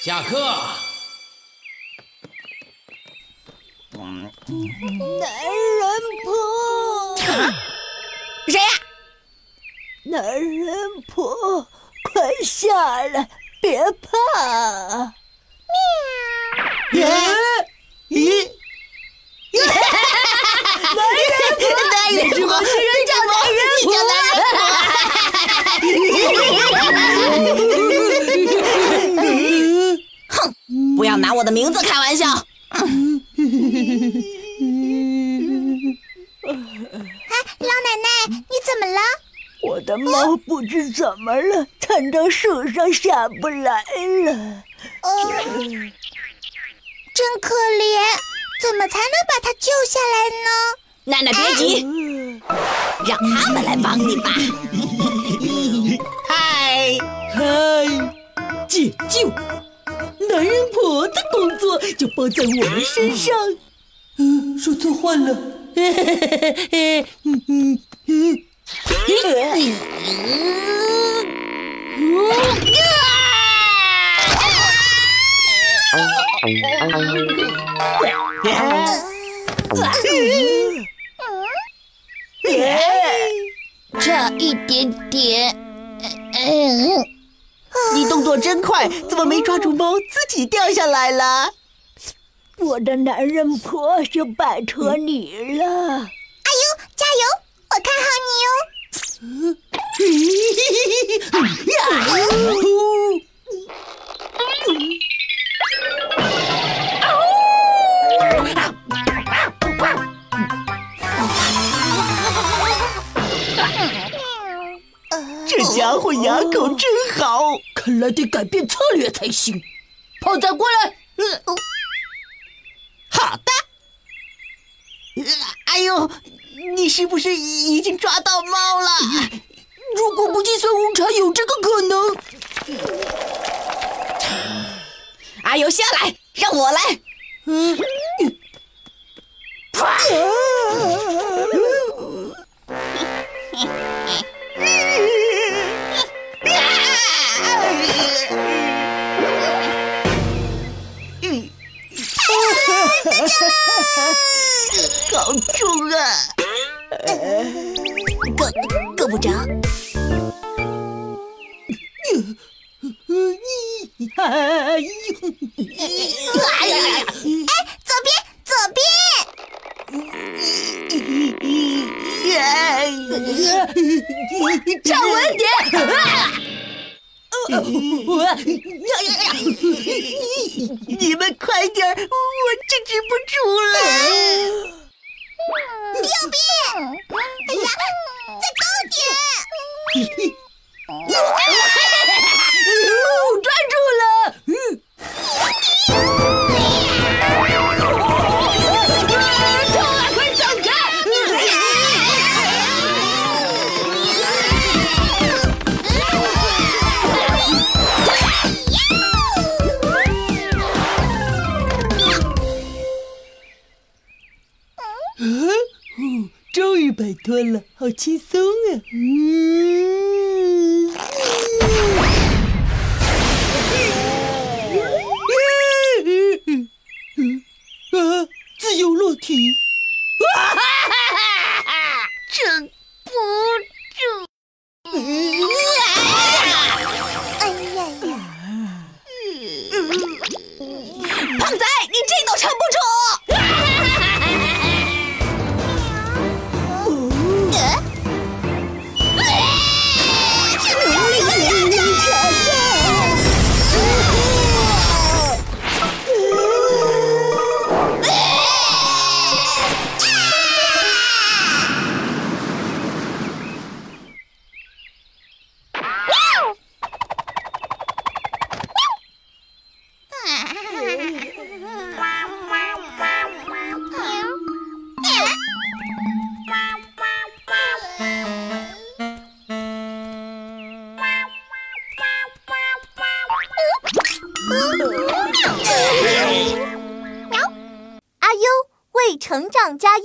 下课。男人婆，谁呀？男人婆，快下来，别怕。喵。咦？男人婆，男人婆，人叫男人婆，男人婆。哼，不要拿我的名字开玩笑。哎，老奶奶，你怎么了？我的猫不知怎么了，窜到树上下不来了。呃，真可怜，怎么才能把它救下来呢？奶奶别急，让他们来帮你吧。嗨嗨，解救。男人婆的工作就包在我们身上。嗯，说错话了。嘿嘿嘿嘿嘿，嗯嗯嗯。差一点点。嗯。你动作真快，怎么没抓住猫，自己掉下来了？我的男人婆就拜托你了。阿尤，加油！我看好你哟。这家伙牙口真好，看来得改变策略才行。炮仔过来，好的。哎呦，你是不是已已经抓到猫了？如果不计算误差，有这个可能。阿尤下来，让我来。嗯。好重啊！够够不着。哎呦！哎，左边，左边！站稳点！我呀呀呀！你们快点儿，我制止不住了。右边，哎呀，再高点！摆脱了，好轻松啊！嗯，啊，自由落体，哈哈哈哈哈！撑不住，哎呀呀！胖阿优为成长加油。